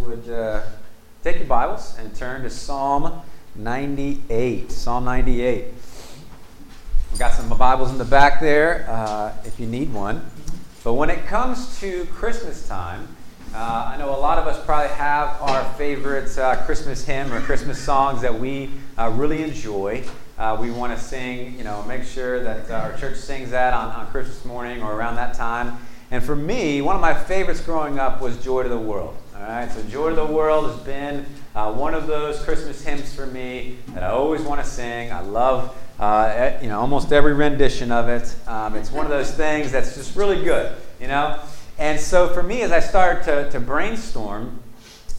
would uh, take your Bibles and turn to Psalm 98. Psalm 98. We've got some Bibles in the back there uh, if you need one. But when it comes to Christmas time, uh, I know a lot of us probably have our favorite uh, Christmas hymn or Christmas songs that we uh, really enjoy. Uh, we want to sing, you know, make sure that uh, our church sings that on, on Christmas morning or around that time. And for me, one of my favorites growing up was Joy to the World. All right, so Joy to the World has been uh, one of those Christmas hymns for me that I always want to sing. I love, uh, you know, almost every rendition of it. Um, it's one of those things that's just really good, you know. And so for me, as I started to, to brainstorm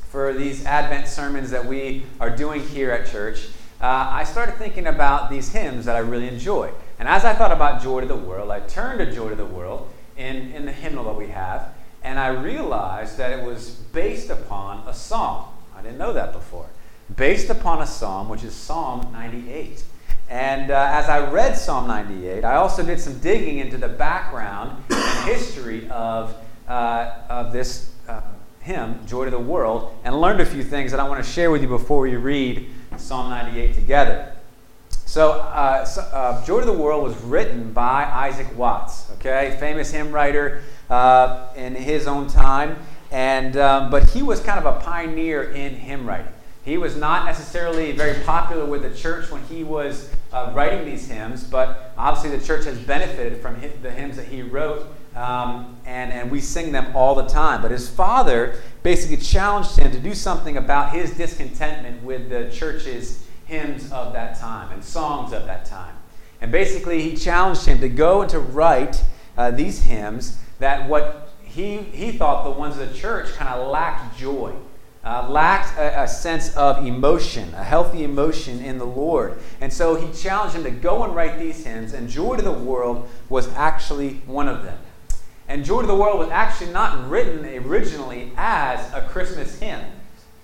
for these Advent sermons that we are doing here at church, uh, I started thinking about these hymns that I really enjoy. And as I thought about Joy to the World, I turned to Joy to the World in, in the hymnal that we have, and I realized that it was based upon a psalm. I didn't know that before. Based upon a psalm, which is Psalm 98. And uh, as I read Psalm 98, I also did some digging into the background and history of uh, of this uh, hymn, Joy to the World, and learned a few things that I want to share with you before we read Psalm 98 together. So, uh, so uh, Joy to the World was written by Isaac Watts, okay, famous hymn writer uh, in his own time, and um, but he was kind of a pioneer in hymn writing. He was not necessarily very popular with the church when he was uh, writing these hymns, but obviously the church has benefited from the hymns that he wrote um, and, and we sing them all the time. But his father basically challenged him to do something about his discontentment with the church's hymns of that time and songs of that time. And basically, he challenged him to go and to write uh, these hymns that what he, he thought the ones of the church kind of lacked joy. Uh, lacked a, a, sense of emotion, a healthy emotion in the Lord. And so he challenged him to go and write these hymns, and Joy to the World was actually one of them. And Joy to the World was actually not written originally as a Christmas hymn.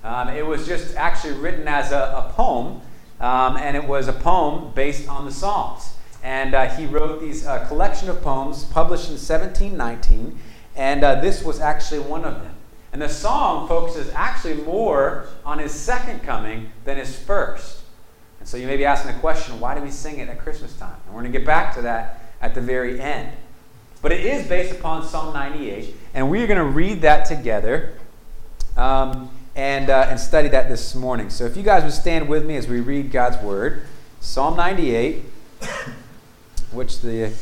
Um, it was just actually written as a, a poem, um, and it was a poem based on the Psalms. And uh, he wrote these uh, collection of poems published in 1719, and uh, this was actually one of them. And the song focuses actually more on his second coming than his first. And so you may be asking the question, why do we sing it at Christmas time? And we're going to get back to that at the very end. But it is based upon Psalm 98, and we are going to read that together um, and, uh, and study that this morning. So if you guys would stand with me as we read God's Word, Psalm 98, which the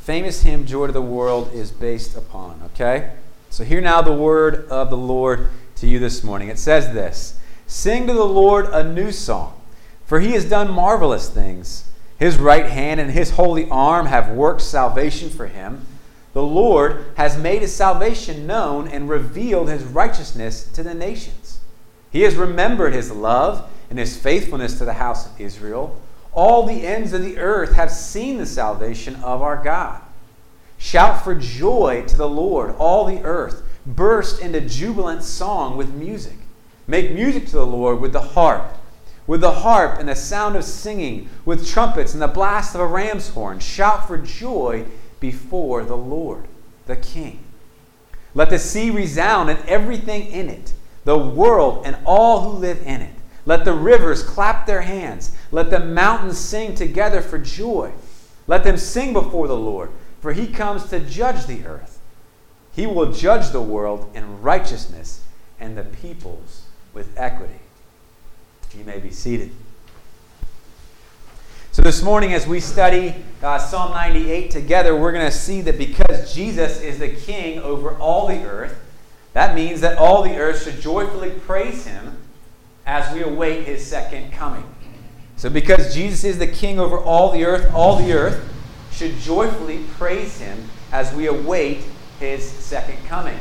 famous hymn Joy to the World is based upon. Okay? So hear now the word of the Lord to you this morning. It says this Sing to the Lord a new song, for he has done marvelous things. His right hand and his holy arm have worked salvation for him. The Lord has made his salvation known and revealed his righteousness to the nations. He has remembered his love and his faithfulness to the house of Israel. All the ends of the earth have seen the salvation of our God. Shout for joy to the Lord, all the earth. Burst into jubilant song with music. Make music to the Lord with the harp with the harp and the sound of singing, with trumpets and the blast of a ram's horn. Shout for joy before the Lord, the King. Let the sea resound and everything in it, the world and all who live in it. Let the rivers clap their hands. Let the mountains sing together for joy. Let them sing before the Lord, for he comes to judge the earth. He will judge the world in righteousness and the peoples with equity. You may be seated. So, this morning, as we study uh, Psalm 98 together, we're going to see that because Jesus is the king over all the earth, that means that all the earth should joyfully praise him as we await his second coming. So, because Jesus is the king over all the earth, all the earth should joyfully praise him as we await his second coming.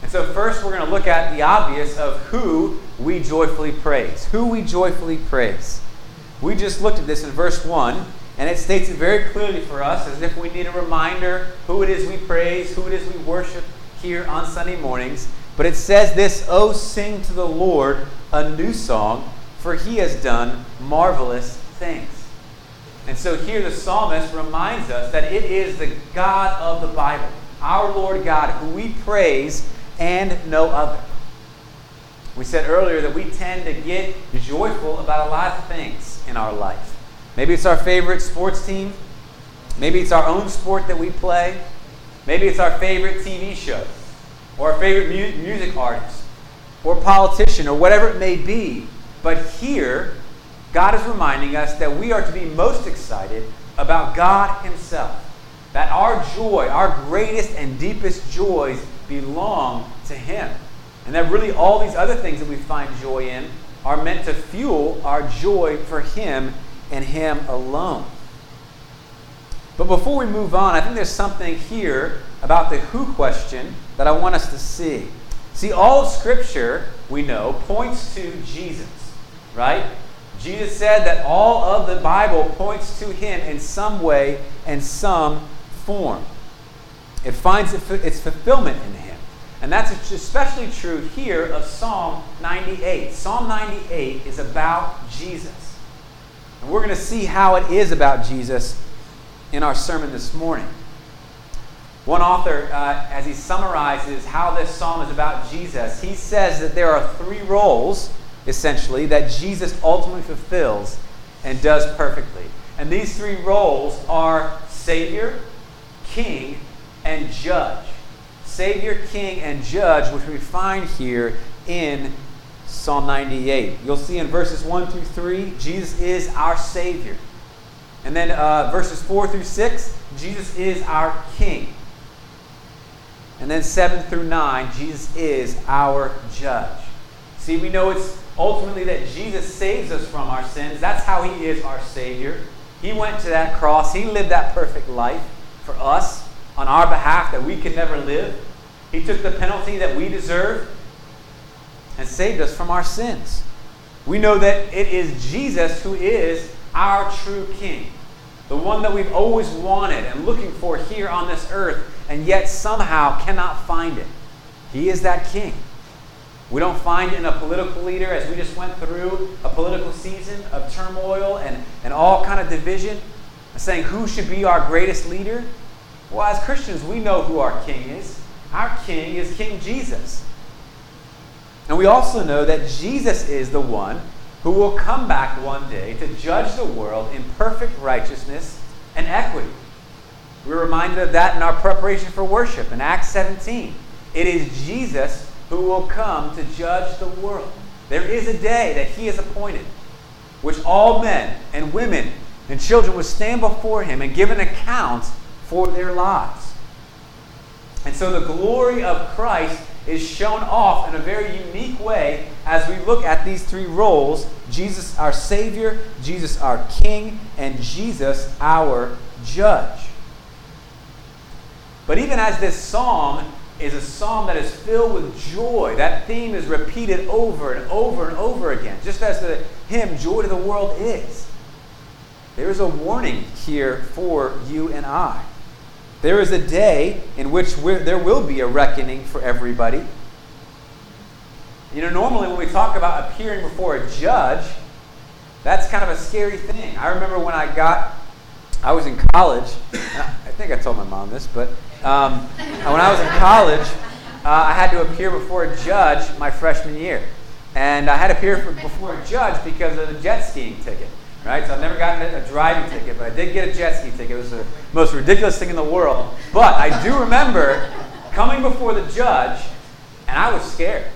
And so, first, we're going to look at the obvious of who we joyfully praise. Who we joyfully praise. We just looked at this in verse 1, and it states it very clearly for us as if we need a reminder who it is we praise, who it is we worship here on Sunday mornings. But it says this Oh, sing to the Lord a new song, for he has done marvelous things. And so here the psalmist reminds us that it is the God of the Bible, our Lord God, who we praise and no other. We said earlier that we tend to get joyful about a lot of things in our life. Maybe it's our favorite sports team. Maybe it's our own sport that we play. Maybe it's our favorite TV show or our favorite mu- music artist or politician or whatever it may be. But here, God is reminding us that we are to be most excited about God Himself. That our joy, our greatest and deepest joys, belong to Him. And that really all these other things that we find joy in are meant to fuel our joy for Him and Him alone. But before we move on, I think there's something here about the who question that I want us to see. See, all of Scripture, we know, points to Jesus, right? Jesus said that all of the Bible points to Him in some way and some form. It finds its fulfillment in Him. And that's especially true here of Psalm 98. Psalm 98 is about Jesus. And we're going to see how it is about Jesus in our sermon this morning. One author, uh, as he summarizes how this psalm is about Jesus, he says that there are three roles, essentially, that Jesus ultimately fulfills and does perfectly. And these three roles are Savior, King, and Judge. Savior, King, and Judge, which we find here in Psalm 98. You'll see in verses 1 through 3, Jesus is our Savior. And then uh, verses 4 through 6, Jesus is our King. And then 7 through 9, Jesus is our Judge. See, we know it's ultimately that Jesus saves us from our sins. That's how He is our Savior. He went to that cross, He lived that perfect life for us on our behalf that we could never live. He took the penalty that we deserve and saved us from our sins. We know that it is Jesus who is our true King the one that we've always wanted and looking for here on this earth, and yet somehow cannot find it. He is that king. We don't find it in a political leader as we just went through a political season of turmoil and, and all kind of division, saying who should be our greatest leader. Well, as Christians, we know who our king is. Our king is King Jesus. And we also know that Jesus is the one who will come back one day to judge the world in perfect righteousness and equity. We're reminded of that in our preparation for worship in Acts 17. It is Jesus who will come to judge the world. There is a day that he has appointed, which all men and women and children will stand before him and give an account for their lives. And so the glory of Christ is shown off in a very unique way as we look at these three roles Jesus, our Savior, Jesus, our King, and Jesus, our Judge. But even as this psalm is a psalm that is filled with joy, that theme is repeated over and over and over again, just as the hymn, Joy to the World, is. There is a warning here for you and I. There is a day in which there will be a reckoning for everybody. You know, normally when we talk about appearing before a judge, that's kind of a scary thing. I remember when I got, I was in college. I think I told my mom this, but um, when I was in college, uh, I had to appear before a judge my freshman year. And I had to appear for, before a judge because of the jet skiing ticket right? So I've never gotten a driving ticket, but I did get a jet ski ticket. It was the most ridiculous thing in the world. But I do remember coming before the judge, and I was scared.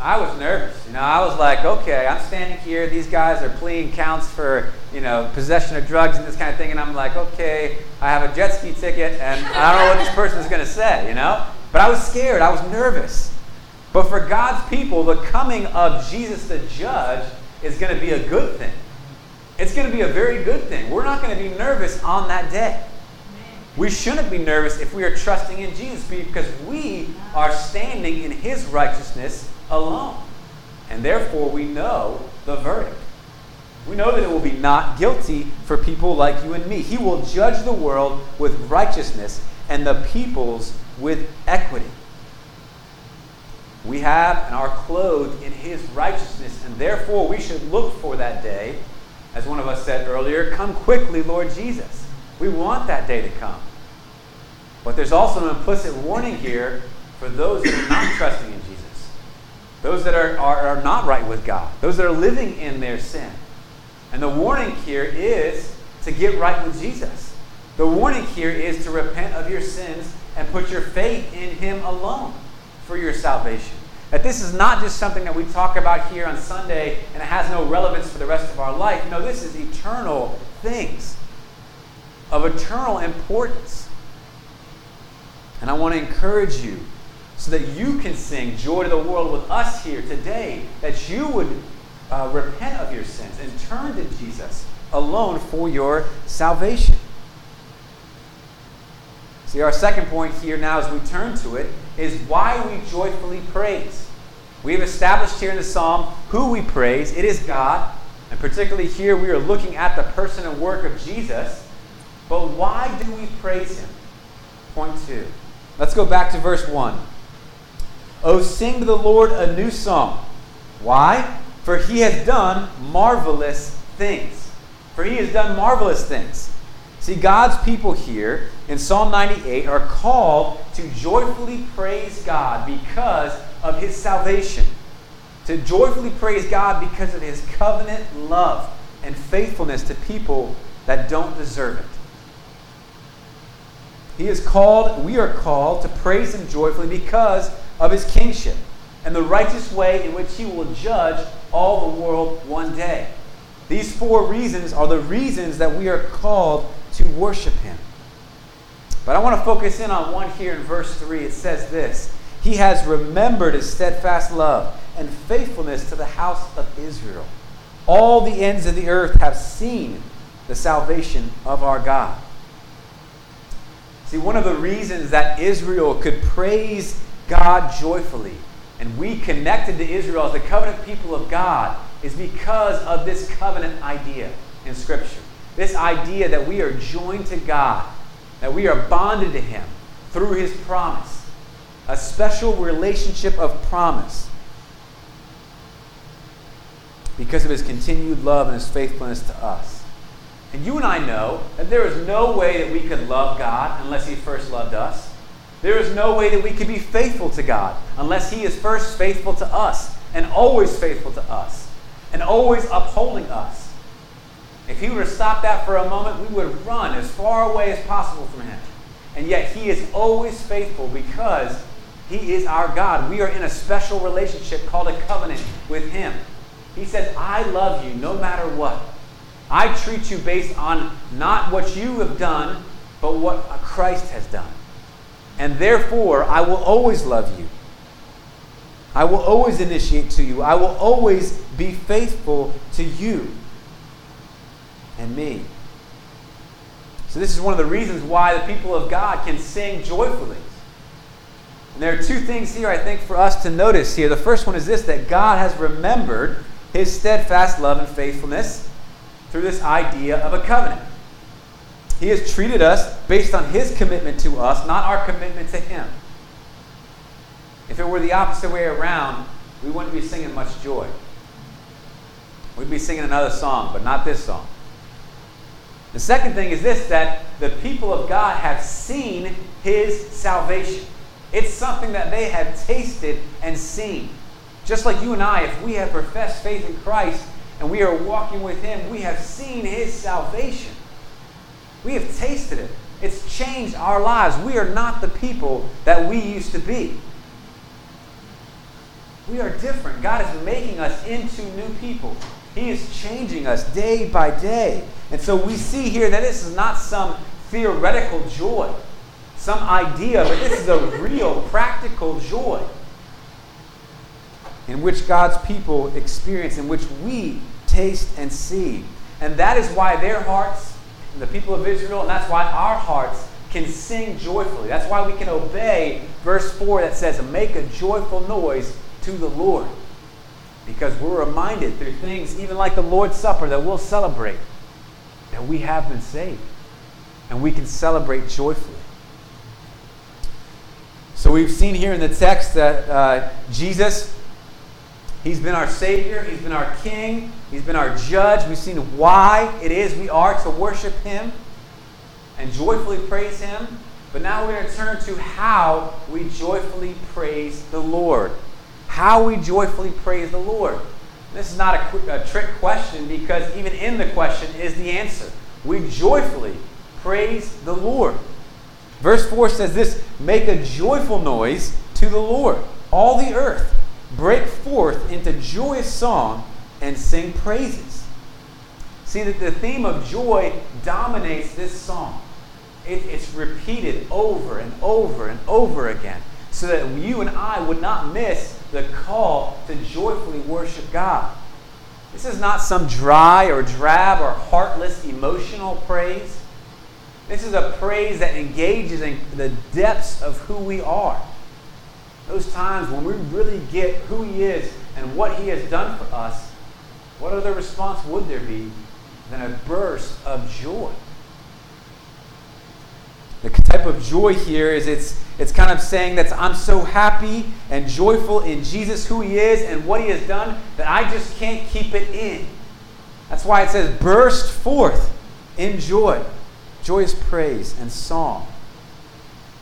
I was nervous. You know, I was like, okay, I'm standing here. These guys are pleading counts for, you know, possession of drugs and this kind of thing. And I'm like, okay, I have a jet ski ticket, and I don't know what this person is going to say, you know? But I was scared. I was nervous. But for God's people, the coming of Jesus the judge is going to be a good thing. It's going to be a very good thing. We're not going to be nervous on that day. We shouldn't be nervous if we are trusting in Jesus because we are standing in his righteousness alone. And therefore, we know the verdict. We know that it will be not guilty for people like you and me. He will judge the world with righteousness and the peoples with equity. We have and are clothed in his righteousness, and therefore we should look for that day as one of us said earlier, come quickly, Lord Jesus. We want that day to come. But there's also an implicit warning here for those that are not trusting in Jesus. those that are, are, are not right with God, those that are living in their sin. And the warning here is to get right with Jesus. The warning here is to repent of your sins and put your faith in Him alone for your salvation. That this is not just something that we talk about here on Sunday and it has no relevance for the rest of our life. No, this is eternal things of eternal importance. And I want to encourage you so that you can sing Joy to the World with us here today, that you would uh, repent of your sins and turn to Jesus alone for your salvation. See, our second point here now as we turn to it is why we joyfully praise. We have established here in the psalm who we praise. It is God. And particularly here, we are looking at the person and work of Jesus. But why do we praise him? Point two. Let's go back to verse 1. Oh, sing to the Lord a new song. Why? For he has done marvelous things. For he has done marvelous things. See, God's people here in Psalm 98 are called to joyfully praise God because of his salvation. To joyfully praise God because of his covenant love and faithfulness to people that don't deserve it. He is called, we are called to praise him joyfully because of his kingship and the righteous way in which he will judge all the world one day. These four reasons are the reasons that we are called to worship him. But I want to focus in on one here in verse 3. It says this He has remembered his steadfast love and faithfulness to the house of Israel. All the ends of the earth have seen the salvation of our God. See, one of the reasons that Israel could praise God joyfully, and we connected to Israel as the covenant people of God, is because of this covenant idea in Scripture. This idea that we are joined to God, that we are bonded to Him through His promise, a special relationship of promise because of His continued love and His faithfulness to us. And you and I know that there is no way that we could love God unless He first loved us. There is no way that we could be faithful to God unless He is first faithful to us and always faithful to us and always upholding us. If he were to stop that for a moment, we would run as far away as possible from him. And yet he is always faithful because he is our God. We are in a special relationship called a covenant with him. He says, I love you no matter what. I treat you based on not what you have done, but what Christ has done. And therefore, I will always love you. I will always initiate to you. I will always be faithful to you and me. So, this is one of the reasons why the people of God can sing joyfully. And there are two things here I think for us to notice here. The first one is this that God has remembered his steadfast love and faithfulness through this idea of a covenant. He has treated us based on his commitment to us, not our commitment to him. If it were the opposite way around, we wouldn't be singing much joy. We'd be singing another song, but not this song. The second thing is this that the people of God have seen his salvation. It's something that they have tasted and seen. Just like you and I, if we have professed faith in Christ and we are walking with him, we have seen his salvation. We have tasted it. It's changed our lives. We are not the people that we used to be. We are different. God is making us into new people. He is changing us day by day. And so we see here that this is not some theoretical joy, some idea, but this is a real, practical joy in which God's people experience, in which we taste and see. And that is why their hearts, the people of Israel, and that's why our hearts can sing joyfully. That's why we can obey verse 4 that says, Make a joyful noise to the Lord. Because we're reminded through things even like the Lord's Supper that we'll celebrate that we have been saved. And we can celebrate joyfully. So we've seen here in the text that uh, Jesus, He's been our Savior, He's been our King, He's been our Judge. We've seen why it is we are to worship Him and joyfully praise Him. But now we're going to turn to how we joyfully praise the Lord. How we joyfully praise the Lord. This is not a, a trick question because even in the question is the answer. We joyfully praise the Lord. Verse 4 says this Make a joyful noise to the Lord, all the earth. Break forth into joyous song and sing praises. See that the theme of joy dominates this song. It, it's repeated over and over and over again so that you and I would not miss the call to joyfully worship God. This is not some dry or drab or heartless emotional praise. This is a praise that engages in the depths of who we are. Those times when we really get who He is and what He has done for us, what other response would there be than a burst of joy? The type of joy here is it's, it's kind of saying that I'm so happy and joyful in Jesus, who He is, and what He has done, that I just can't keep it in. That's why it says, burst forth in joy, joyous praise and song.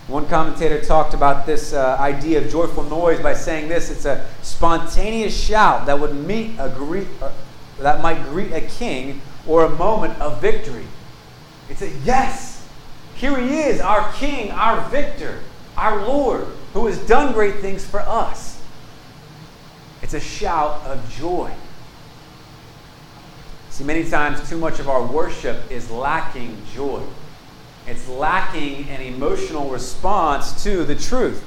One commentator talked about this uh, idea of joyful noise by saying this it's a spontaneous shout that would meet a greet, uh, that might greet a king or a moment of victory. It's a yes, here he is, our King, our victor, our Lord, who has done great things for us. It's a shout of joy. See, many times too much of our worship is lacking joy. It's lacking an emotional response to the truth.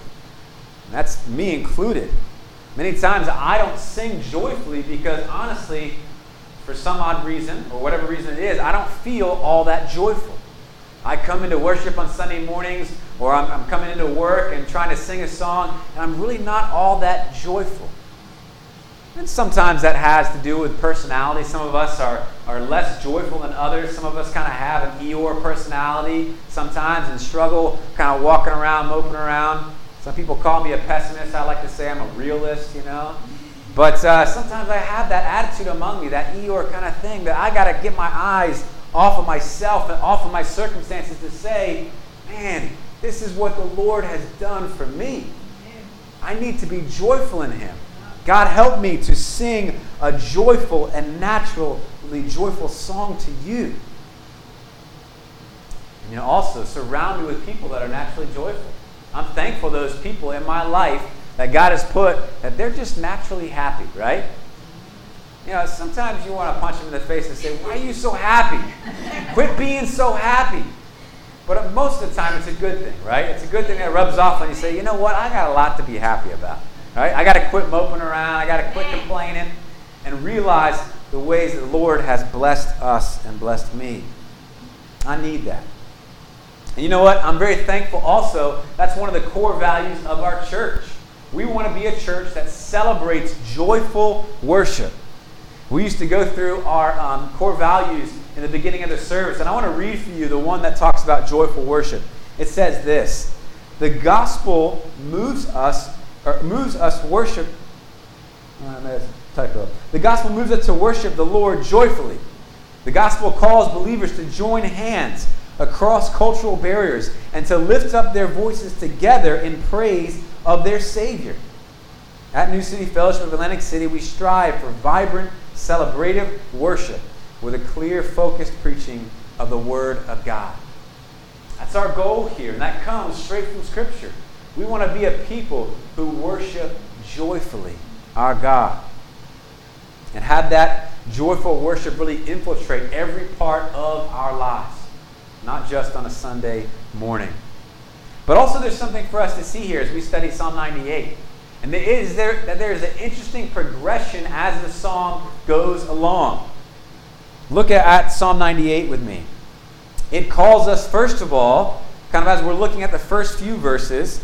And that's me included. Many times I don't sing joyfully because honestly, for some odd reason, or whatever reason it is, I don't feel all that joyful. I come into worship on Sunday mornings, or I'm, I'm, coming into work and trying to sing a song, and I'm really not all that joyful. And sometimes that has to do with personality. Some of us are, are less joyful than others. Some of us kind of have an Eeyore personality sometimes and struggle kind of walking around, moping around. Some people call me a pessimist. I like to say I'm a realist, you know. But uh, sometimes I have that attitude among me, that Eeyore kind of thing, that I got to get my eyes off of myself and off of my circumstances to say, man, this is what the Lord has done for me. I need to be joyful in Him. God, help me to sing a joyful and naturally joyful song to you. And you know, also surround me with people that are naturally joyful. I'm thankful those people in my life that God has put that they're just naturally happy, right? You know, sometimes you want to punch them in the face and say, Why are you so happy? Quit being so happy. But most of the time, it's a good thing, right? It's a good thing that rubs off on you. Say, you know what? I got a lot to be happy about. Right? I got to quit moping around. I got to quit complaining and realize the ways that the Lord has blessed us and blessed me. I need that. And you know what? I'm very thankful also. That's one of the core values of our church. We want to be a church that celebrates joyful worship. We used to go through our um, core values in the beginning of the service, and I want to read for you the one that talks about joyful worship. It says this The gospel moves us, or moves us worship. Uh, typo. The gospel moves us to worship the Lord joyfully. The gospel calls believers to join hands across cultural barriers and to lift up their voices together in praise of their Savior. At New City Fellowship of Atlantic City, we strive for vibrant, celebrative worship with a clear, focused preaching of the Word of God. That's our goal here, and that comes straight from Scripture. We want to be a people who worship joyfully our God. And have that joyful worship really infiltrate every part of our lives, not just on a Sunday morning. But also, there's something for us to see here as we study Psalm 98. And there is there that there is an interesting progression as the psalm goes along. Look at, at Psalm 98 with me. It calls us, first of all, kind of as we're looking at the first few verses,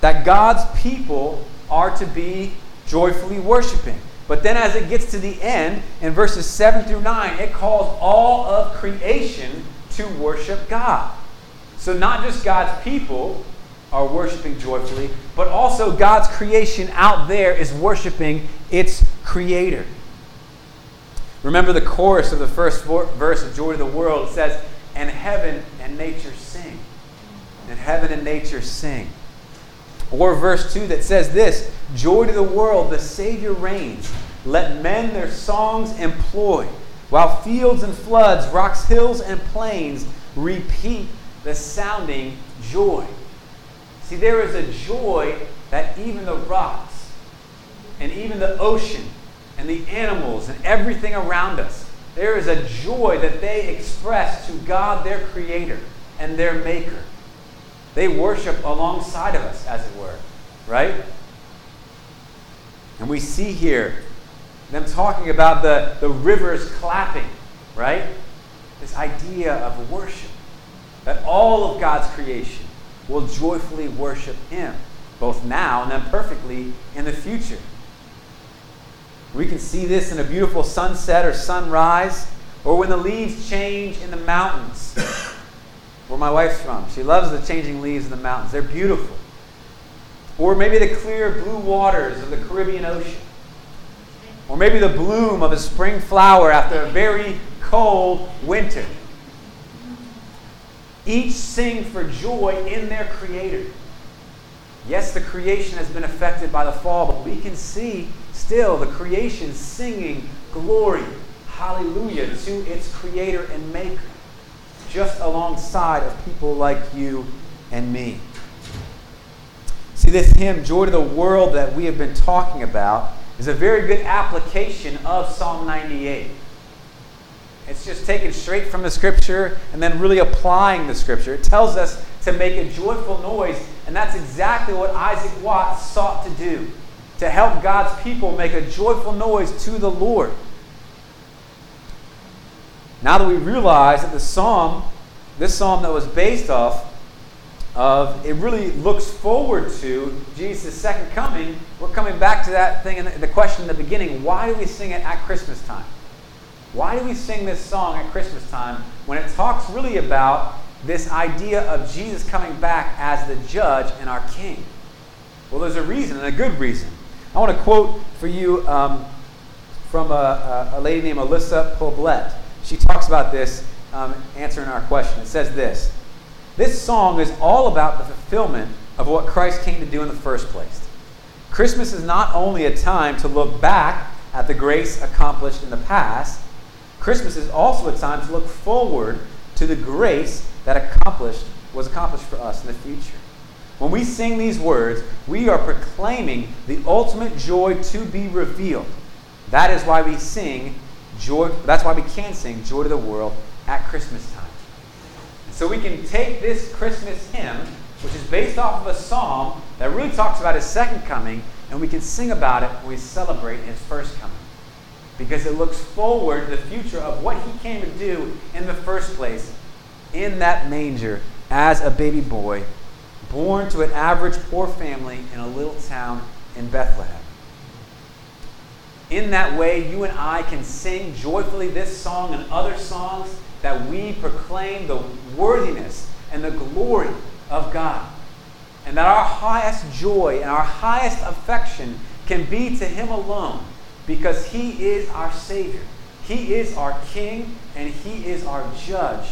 that God's people are to be joyfully worshiping. But then as it gets to the end, in verses 7 through 9, it calls all of creation to worship God. So not just God's people, are worshiping joyfully, but also God's creation out there is worshiping its creator. Remember the chorus of the first verse of Joy to the World. It says, And heaven and nature sing. And heaven and nature sing. Or verse 2 that says this Joy to the world, the Savior reigns. Let men their songs employ, while fields and floods, rocks, hills, and plains repeat the sounding joy. See, there is a joy that even the rocks and even the ocean and the animals and everything around us, there is a joy that they express to God, their Creator and their Maker. They worship alongside of us, as it were, right? And we see here them talking about the, the rivers clapping, right? This idea of worship. That all of God's creation will joyfully worship Him, both now and then perfectly in the future. We can see this in a beautiful sunset or sunrise, or when the leaves change in the mountains. Where my wife's from. She loves the changing leaves in the mountains. They're beautiful. Or maybe the clear blue waters of the Caribbean Ocean. Or maybe the bloom of a spring flower after a very cold winter. Each sing for joy in their Creator. Yes, the creation has been affected by the fall, but we can see still the creation singing glory, hallelujah, to its Creator and Maker, just alongside of people like you and me. See, this hymn, Joy to the World, that we have been talking about, is a very good application of Psalm 98. It's just taken straight from the scripture and then really applying the scripture. It tells us to make a joyful noise, and that's exactly what Isaac Watts sought to do to help God's people make a joyful noise to the Lord. Now that we realize that the psalm, this psalm that was based off of, it really looks forward to Jesus' second coming, we're coming back to that thing in the, the question in the beginning why do we sing it at Christmas time? Why do we sing this song at Christmas time when it talks really about this idea of Jesus coming back as the judge and our king? Well, there's a reason, and a good reason. I want to quote for you um, from a, a, lady named Alyssa Poblet. She talks about this, um, answering our question. It says this This song is all about the fulfillment of what Christ came to do in the first place. Christmas is not only a time to look back at the grace accomplished in the past, Christmas is also a time to look forward to the grace that accomplished was accomplished for us in the future. When we sing these words, we are proclaiming the ultimate joy to be revealed. That is why we sing joy. That's why we can sing joy to the world at Christmas time. So we can take this Christmas hymn, which is based off of a psalm that really talks about his second coming, and we can sing about it when we celebrate his first coming because it looks forward to the future of what he came to do in the first place in that manger as a baby boy, born to an average poor family in a little town in Bethlehem. In that way, you and I can sing joyfully this song and other songs that we proclaim the worthiness and the glory of God. And that our highest joy and our highest affection can be to Him alone because he is our Savior. He is our King and he is our judge.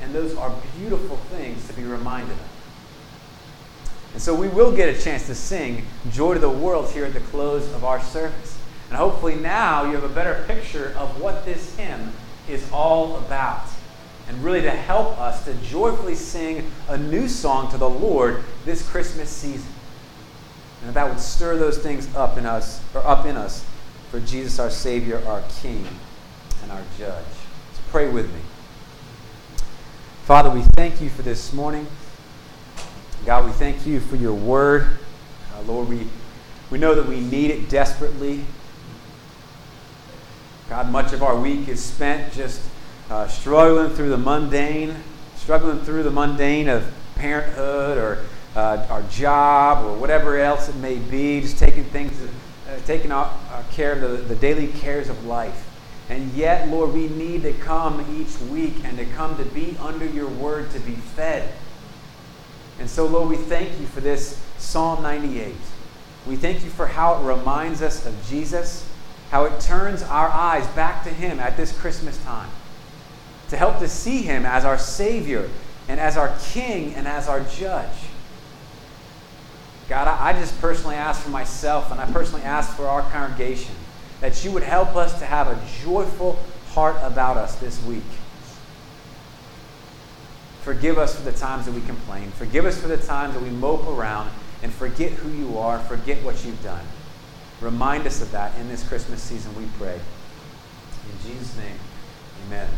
And those are beautiful things to be reminded of. And so we will get a chance to sing Joy to the World here at the close of our service. And hopefully now you have a better picture of what this hymn is all about. And really to help us to joyfully sing a new song to the Lord this Christmas season. And that would stir those things up in us, or up in us for Jesus, our Savior, our King, and our Judge. So pray with me. Father, we thank you for this morning. God, we thank you for your word. Uh, Lord, we, we know that we need it desperately. God, much of our week is spent just uh, struggling through the mundane, struggling through the mundane of parenthood or uh, our job or whatever else it may be, just taking things Uh, taking our, our uh, care of the, the daily cares of life. And yet, Lord, we need to come each week and to come to be under your word, to be fed. And so, Lord, we thank you for this Psalm 98. We thank you for how it reminds us of Jesus, how it turns our eyes back to him at this Christmas time, to help to see him as our Savior and as our King and as our Judge. God, I, I just personally ask for myself and I personally ask for our congregation that you would help us to have a joyful heart about us this week. Forgive us for the times that we complain. Forgive us for the times that we mope around and forget who you are, forget what you've done. Remind us of that in this Christmas season, we pray. In Jesus' name, amen.